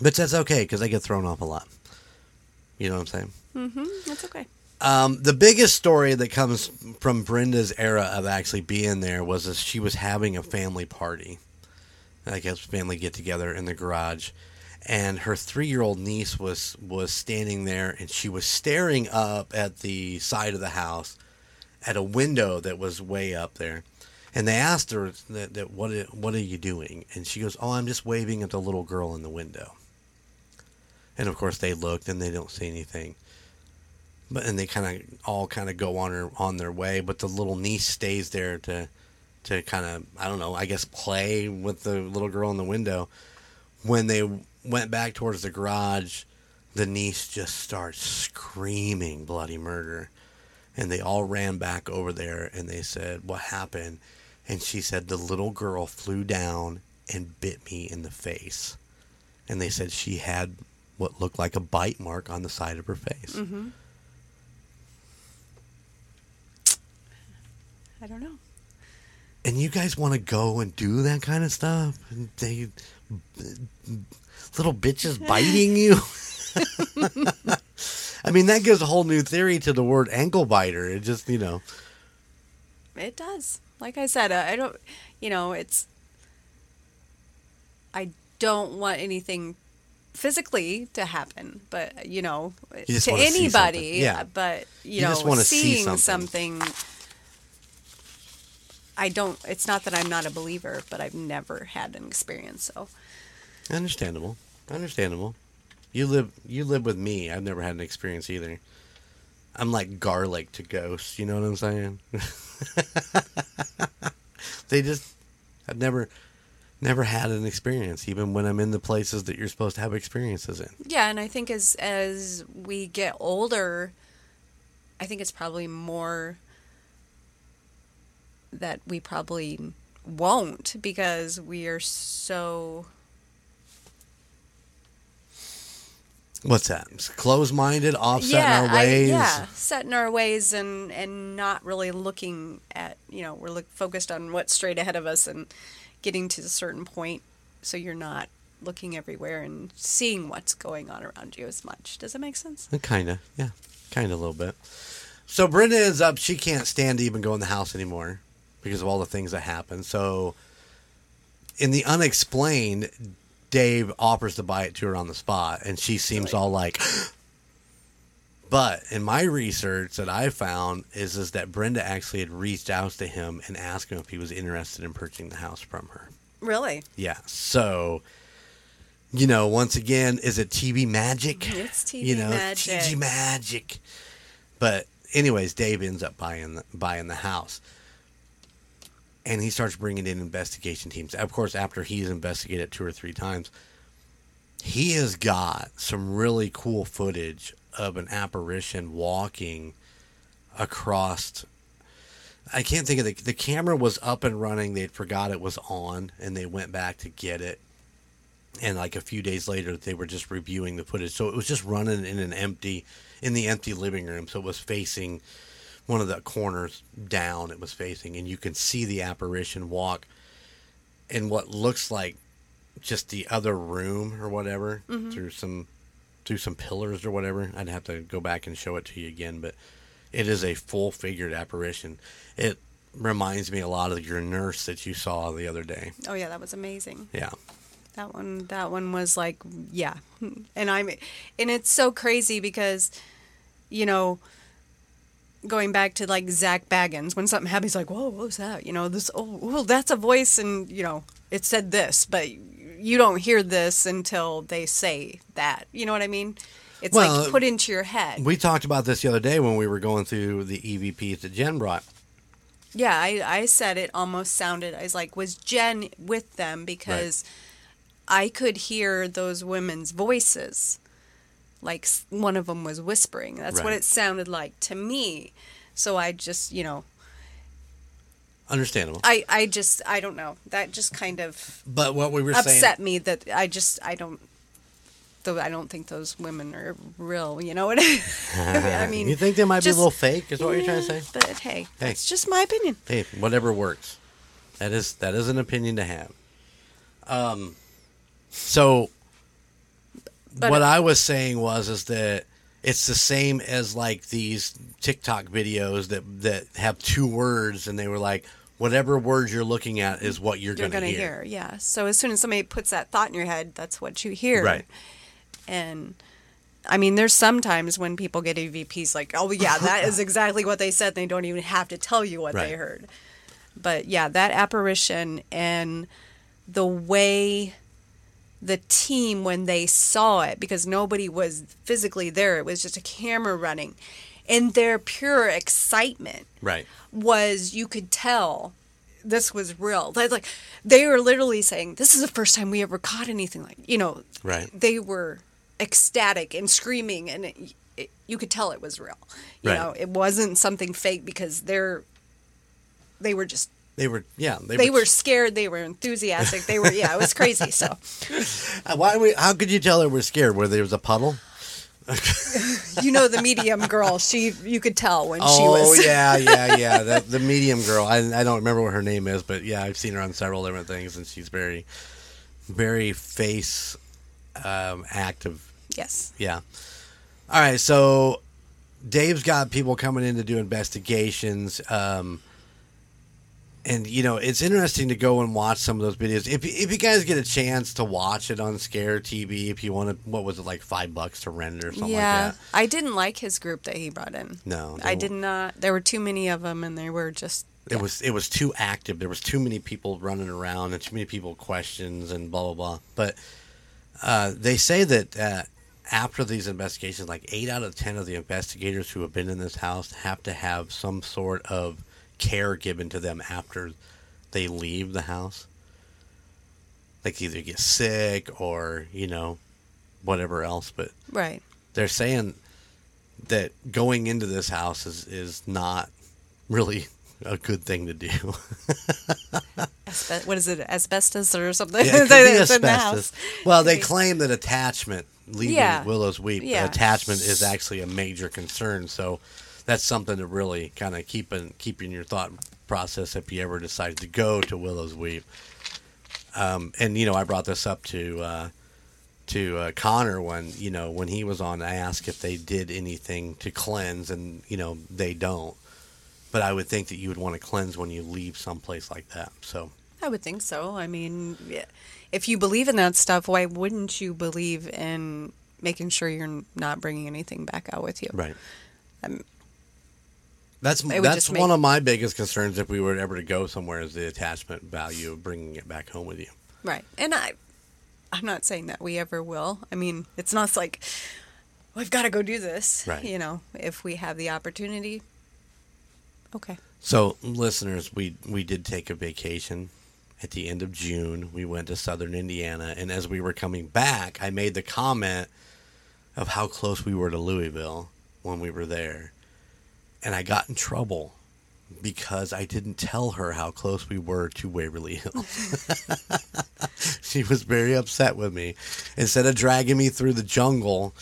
But that's okay because I get thrown off a lot. You know what I'm saying? Mm-hmm. That's okay. Um, the biggest story that comes from Brenda's era of actually being there was that she was having a family party, I guess family get together in the garage, and her three year old niece was was standing there and she was staring up at the side of the house, at a window that was way up there, and they asked her that, that what what are you doing, and she goes, oh I'm just waving at the little girl in the window, and of course they looked and they don't see anything but and they kind of all kind of go on on their way but the little niece stays there to to kind of i don't know i guess play with the little girl in the window. When they went back towards the garage the niece just starts screaming bloody murder. And they all ran back over there and they said what happened? And she said the little girl flew down and bit me in the face. And they said she had what looked like a bite mark on the side of her face. Mm-hmm. I don't know. and you guys want to go and do that kind of stuff and they little bitches biting you i mean that gives a whole new theory to the word ankle biter it just you know It does. Like I said, I don't. You know, it's. I don't want anything physically to happen, but you know, just to anybody. Yeah. But you, You know, wanna see seeing something. something. I don't. It's not that I'm not a believer, but I've never had an experience. So. Understandable. Understandable. You live you live with me. I've never had an experience either. I'm like garlic to ghosts you know what i'm saying? They just i've never never had an experience even when i'm in the places that you're supposed to have experiences in. Yeah, and I think as as we get older, I think it's probably more that we probably won't because we are so what's that? Close-minded offset yeah, our ways I, yeah, set in our ways and and not really looking at you know we're look, focused on what's straight ahead of us and getting to a certain point, so you're not looking everywhere and seeing what's going on around you as much. Does it make sense? Uh, kind of yeah kind of a little bit. So brenda ends up. She can't stand to even go in the house anymore because of all the things that happen so in the unexplained dave offers to buy it to her on the spot and she seems all like but in my research that i found is is that brenda actually had reached out to him and asked him if he was interested in purchasing the house from her. Really? yeah. So you know once again is it tv magic? Mm, it's TV you know magic. tv magic. But anyways dave ends up buying the, buying the house and he starts bringing in investigation teams of course after he's investigated it two or three times he has got some really cool footage of an apparition walking across I can't think of the the camera was up and running. They'd forgot it was on, and they went back to get it. And like a few days later, they were just reviewing the footage. So it was just running in an empty, in the empty living room. So it was facing one of the corners down. It was facing, and you can see the apparition walk in what looks like just the other room or whatever mm-hmm. through some through some pillars or whatever. I'd have to go back and show it to you again, but it is a full figured apparition. It reminds me a lot of your nurse that you saw the other day. Oh yeah, that was amazing. Yeah. That one that one was like yeah. And I'm and it's so crazy because you know going back to like Zak Bagans when something happens like whoa what was that? You know this oh well that's a voice and you know it said this but you don't hear this until they say that. You know what I mean? It's Well, like put into your head. We talked about this the other day when we were going through the EVPs that Jen brought. Yeah, I, I said it almost sounded. I was like, was Jen with them? Because I could hear those women's voices, like one of them was whispering. That's what it sounded like to me. So I just, you know, Understandable. I I just I don't know. That just kind of But what we were saying. upset me that I just I don't. Though I don't think those women are real. You know what I mean? you think they might be a little fake? Is what you're trying to say? But hey, Hey. it's just my opinion. Hey, whatever works. That is that is an opinion to have. Um, so But- what I was saying was is that it's the same as like these TikTok videos that that have two words, and they were like, whatever word you're looking at is what you're, you're going to hear. hear. Yeah. So as soon as somebody puts that thought in your head, that's what you hear. Right. And I mean, there's sometimes when people get EVPs like, oh, yeah, that is exactly what they said. They don't even have to tell you what they heard. But yeah, that apparition and the way the team, when they saw it, because nobody was physically there, it was just a camera running, and their pure excitement Right. was you could tell this was real. They like they were literally saying, "This is the first time we ever caught anything like." You know, Right. They were ecstatic and screaming, and it, it, you could tell it was real. You Right. know, it wasn't something fake because they're they were just They were yeah. They, they were scared. They were enthusiastic. They were yeah. It was crazy. So Why? We, how could you tell they were scared? Where there was a puddle? you know the medium girl. She you could tell when she was. Oh yeah, yeah, yeah. The, the medium girl. I, I don't remember what her name is, but yeah, I've seen her on several different things, and she's very, very face um, active. Yes. Yeah. All right, so Dave's got people coming in to do investigations. Um, and you know it's interesting to go and watch some of those videos. If if you guys get a chance to watch it on Scare TV, if you want to, what was it like five bucks to rent it or something yeah, like that? I didn't like his group that he brought in. No, I did not. There were too many of them, and they were just. It was it was too active. There was too many people running around and too many people questions and blah blah blah. But uh, they say that uh, after these investigations, like eight out of ten of the investigators who have been in this house have to have some sort of care given to them after they leave the house. Like either get sick or you know whatever else. But Right. they're saying that going into this house is is not really a good thing to do. Asbe- what is it? Asbestos or something? Yeah, it could be It's in the asbestos. Well, they claim that attachment, leaving Yeah. Willow's Weep, Yeah. attachment is actually a major concern. So that's something to really kind of keep in keep in your thought process if you ever decide to go to Willow's Weep. Um, and you know, I brought this up to uh, to uh, Connor when you know when he was on. I asked if they did anything to cleanse, and you know they don't. But I would think that you would want to cleanse when you leave someplace like that. So I would think so. I mean, if you believe in that stuff, why wouldn't you believe in making sure you're not bringing anything back out with you? Right. Um, that's that's one make- of my biggest concerns if we were ever to go somewhere is the attachment value of bringing it back home with you. Right. And I, I'm not saying that we ever will. I mean, it's not like we've got to go do this. Right. You know, if we have the opportunity. Okay. So, listeners, we we did take a vacation at the end of June. We went to Southern Indiana, and as we were coming back, I made the comment of how close we were to Louisville when we were there, and I got in trouble because I didn't tell her how close we were to Waverly Hills. she was very upset with me. Instead of dragging me through the jungle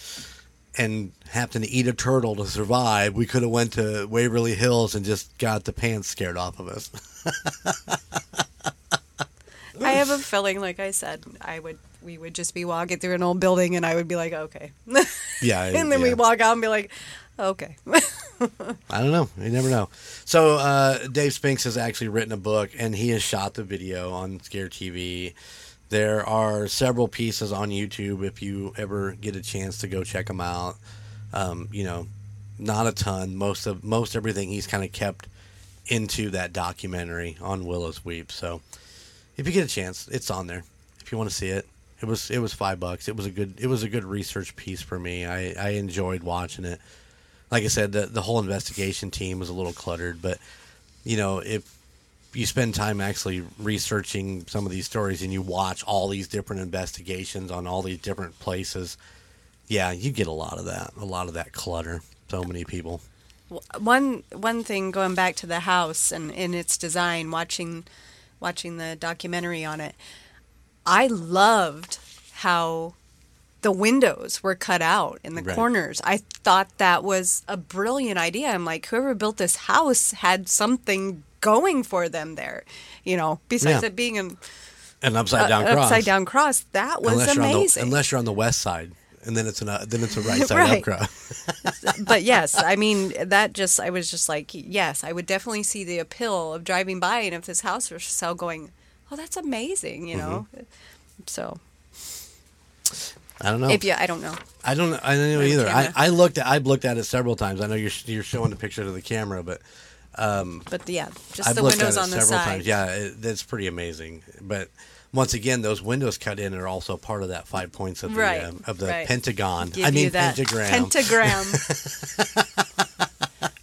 and having to eat a turtle to survive, we could have went to Waverly Hills and just got the pants scared off of us. I have a feeling, like I said, I would. We would just be walking through an old building, and I would be like, okay. Yeah, and then yeah. we walk out and be like, okay. I don't know. You never know. So uh, Dave Spinks has actually written a book, and he has shot the video on Scare TV. There are several pieces on YouTube if you ever get a chance to go check them out. Um, you know, not a ton. Most of most everything he's kind of kept into that documentary on Willow's Weep. So if you get a chance, it's on there. If you want to see it, it was it was five bucks. It was a good it was a good research piece for me. I, I enjoyed watching it. Like I said, the the whole investigation team was a little cluttered, but you know if you spend time actually researching some of these stories and you watch all these different investigations on all these different places, yeah, you get a lot of that, a lot of that clutter. So many people. One one thing going back to the house and in its design, watching watching the documentary on it, I loved how the windows were cut out in the Right. corners. I thought that was a brilliant idea. I'm like, whoever built this house had something going for them there. You know, besides Yeah. it being an An upside down uh, cross. upside down cross, that was unless You're on the, amazing. unless you're on the west side, and then it's an uh, then it's a right side Right. up cross. but yes, I mean that just I was just like, yes, I would definitely see the appeal of driving by and if this house was for sale going, oh, that's amazing, you know. Mm-hmm. So I don't know. if you, I don't know. I don't. I don't know either. I. I looked at. I've looked at it several times. I know you're you're showing the picture to the camera, but But yeah, just I've the looked windows at it on the several side. times. Yeah, it, that's pretty amazing. But once again, those windows cut in are also part of that five points of the Right, um, of the right. pentagon. Give I mean you that pentagram. Pentagram.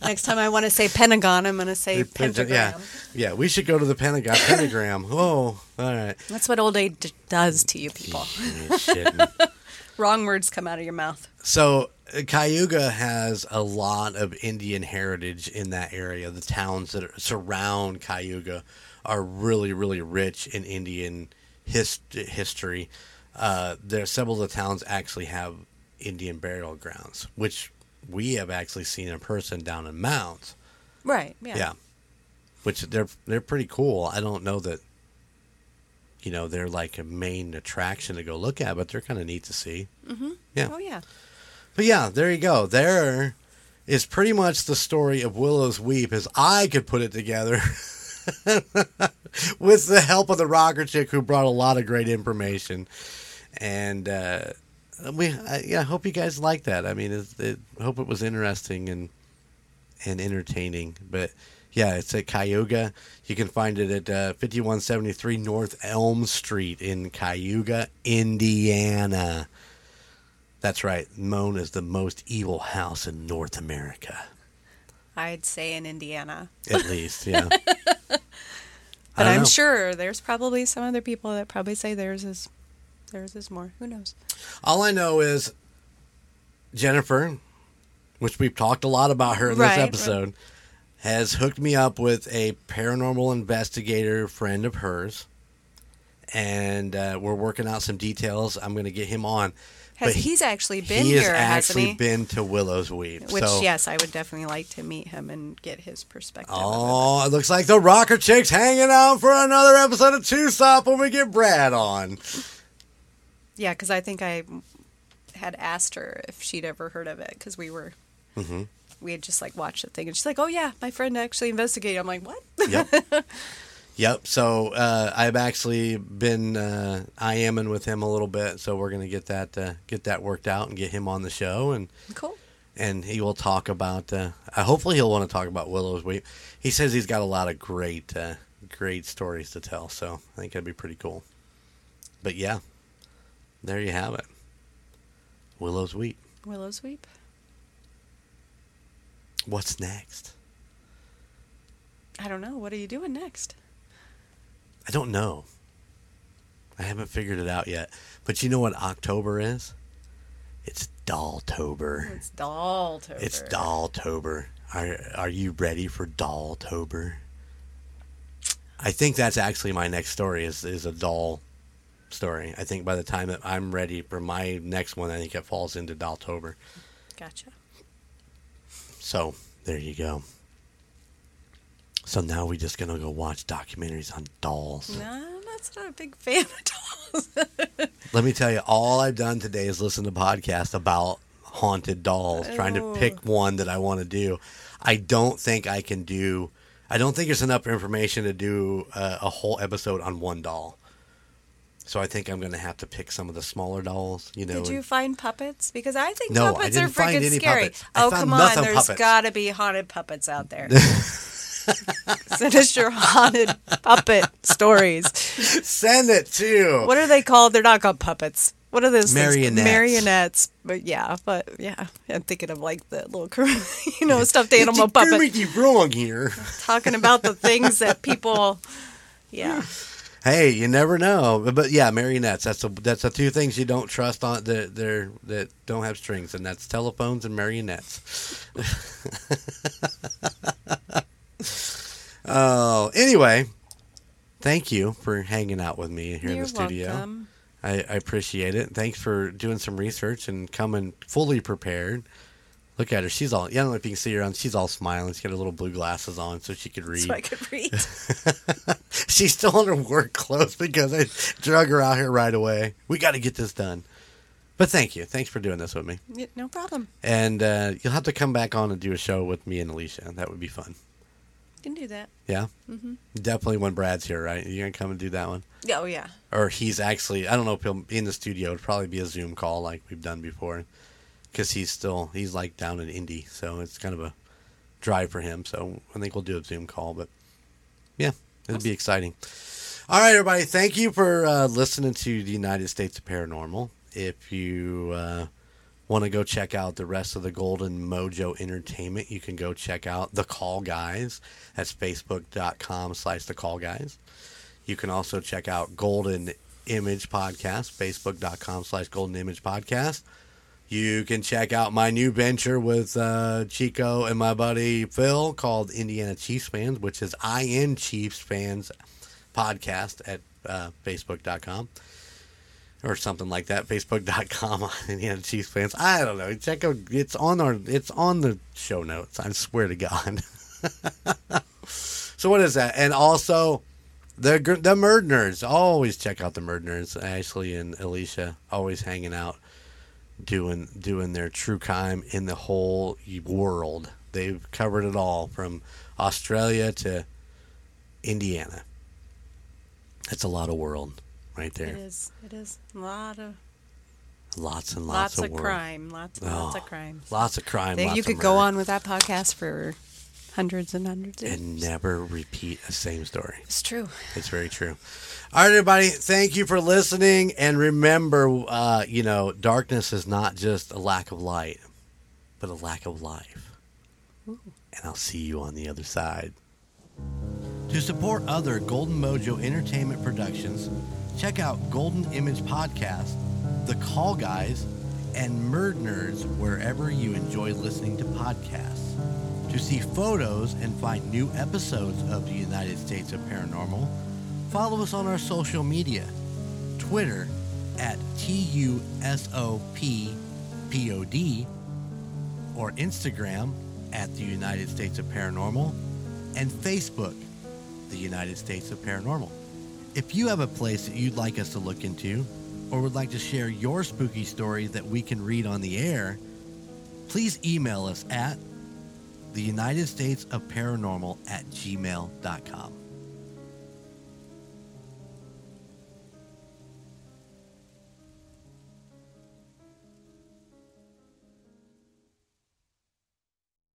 Next time I want to say Pentagon, I'm going to say The penta- pentagram. yeah, yeah. We should go to the pentagon. Pentagram. Oh, all right. That's what old age does to you people. Wrong words come out of your mouth. So uh, Cayuga has a lot of Indian heritage in that area. The towns that are, surround Cayuga are really, really rich in Indian his, history. Uh, there, several of the towns actually have Indian burial grounds, which we have actually seen in person down in Mounds. Right. Yeah. Yeah, which they're they're pretty cool. I don't know that. You know, they're like a main attraction to go look at, but they're kind of neat to see. Mm-hmm. Yeah. Oh yeah. But yeah, there you go. There is pretty much the story of Willow's Weep as I could put it together with the help of the rocker chick who brought a lot of great information. And uh, we, I, yeah, I hope you guys like that. I mean, it, it, I hope it was interesting and and entertaining. But yeah, it's at Cayuga. You can find it at uh, 5173 North Elm Street in Cayuga, Indiana. That's right. Known is the most evil house in North America. I'd say in Indiana. At least, yeah. But I'm know. sure there's probably some other people that probably say theirs is theirs is more. Who knows? All I know is Jennifer, which we've talked a lot about her in Right, this right. Has hooked me up with a paranormal investigator friend of hers. And uh, we're working out some details. I'm going to get him on. Has But he's actually been he here, has hasn't he? been to Willow's Weep. Which so, yes, I would definitely like to meet him and get his perspective. Oh, it looks like the rocker chick's hanging out for another episode of TUSOP when we get Brad on. Yeah, because I think I had asked her if she'd ever heard of it because we were Mm-hmm. We had just like watched the thing and she's like, "Oh yeah, my friend actually investigated." I'm like, "What?" Yep. yep. So uh, I've actually been uh, IMing with him a little bit, so we're gonna get that uh, get that worked out and get him on the show, and cool. and he will talk about. Uh, uh, hopefully, he'll want to talk about Willow's Weep. He says he's got a lot of great uh, great stories to tell, so I think that'd be pretty cool. But yeah, there you have it. Willow's Weep. Willow's Weep. What's next? I don't know. What are you doing next? I don't know. I haven't figured it out yet. But you know what October is? It's Dolltober. Oh, it's Dolltober. It's Dolltober. Are are you ready for Dolltober? I think that's actually my next story is is a doll story. I think by the time that I'm ready for my next one, I think it falls into Dolltober. Gotcha. So there you go. So now we're just gonna go watch documentaries on dolls. No, that's not a big fan of dolls. Let me tell you, all I've done today is listen to podcasts about haunted dolls, trying to Oh. pick one that I want to do. I don't think I can do. I don't think there's enough information to do a whole episode on one doll. So I think I'm going to have to pick some of the smaller dolls. You know, Did you find puppets? Because I think No, puppets are didn't find freaking any scary. puppets. I Oh come on, there's got to be haunted puppets out there. Send us your haunted puppet stories. send it to. What are they called? They're not called puppets. What are those things? Marionettes. Marionettes. But yeah, but yeah, I'm thinking of like the little, you know, stuffed animal puppet. Gravity wrong here. Talking about the things that people, yeah. Hey, you never know. But, but yeah, marionettes. That's the that's the two things you don't trust on that they're that don't have strings, and that's telephones and marionettes. oh, anyway, thank you for hanging out with me here in You're the studio. welcome. I, I appreciate it. Thanks for doing some research and coming fully prepared. Look at her. She's all, yeah, I don't know if you can see her on, she's all smiling. She's got her little blue glasses on so she could read. So I could read. She's still in her work clothes because I drug her out here right away. We got to get this done. But thank you. Thanks for doing this with me. Yeah, no problem. And uh, you'll have to come back on and do a show with me and Alicia. That would be fun. You can do that. Yeah? Mm-hmm. Definitely when Brad's here, right? You're going to come and do that one? Oh yeah. Or he's actually, I don't know if he'll be in the studio. It'd probably be a Zoom call like we've done before. Because he's still, he's like down in Indy. So it's kind of a drive for him. So I think we'll do a Zoom call. But yeah, it'll be exciting. All right, everybody. Thank you for uh, listening to the United States of Paranormal. If you uh, want to go check out the rest of the Golden Mojo Entertainment, you can go check out The Call Guys. That's facebook.com slash The Call Guys. You can also check out Golden Image Podcast, facebook.com slash Golden Image Podcast. You can check out my new venture with uh, Chico and my buddy Phil called Indiana Chiefs Fans, which is IN Chiefs Fans Podcast at uh, facebook.com or something like that. Facebook.com Indiana Chiefs Fans. I don't know. Check out. It's on our. It's on the show notes. I swear to God. so what is that? And also the the Murd Nerds. Always check out the Murd Nerds. Ashley and Alicia always hanging out, doing doing their true crime in the whole world. They've covered it all from Australia to Indiana. That's a lot of world right there. there. is. It is. A lot of Lots and lots, lots, of, of, crime. Lots and lots Oh, of crime. Lots of crime. Lots you could go on with that podcast for hundreds and hundreds of and years. never repeat the same story. It's true. It's very true. All right, everybody. Thank you for listening. And remember, uh, you know, darkness is not just a lack of light, but a lack of life. And I'll see you on the other side. To support other Golden Mojo Entertainment productions, check out Golden Image Podcast, The Call Guys, and Murd Nerds wherever you enjoy listening to podcasts. To see photos and find new episodes of the United States of Paranormal, follow us on our social media Twitter at TUSOPPOD or Instagram at the United States of Paranormal and Facebook, the United States of Paranormal. If you have a place that you'd like us to look into or would like to share your spooky story that we can read on the air, please email us at the United States of Paranormal at gmail.com.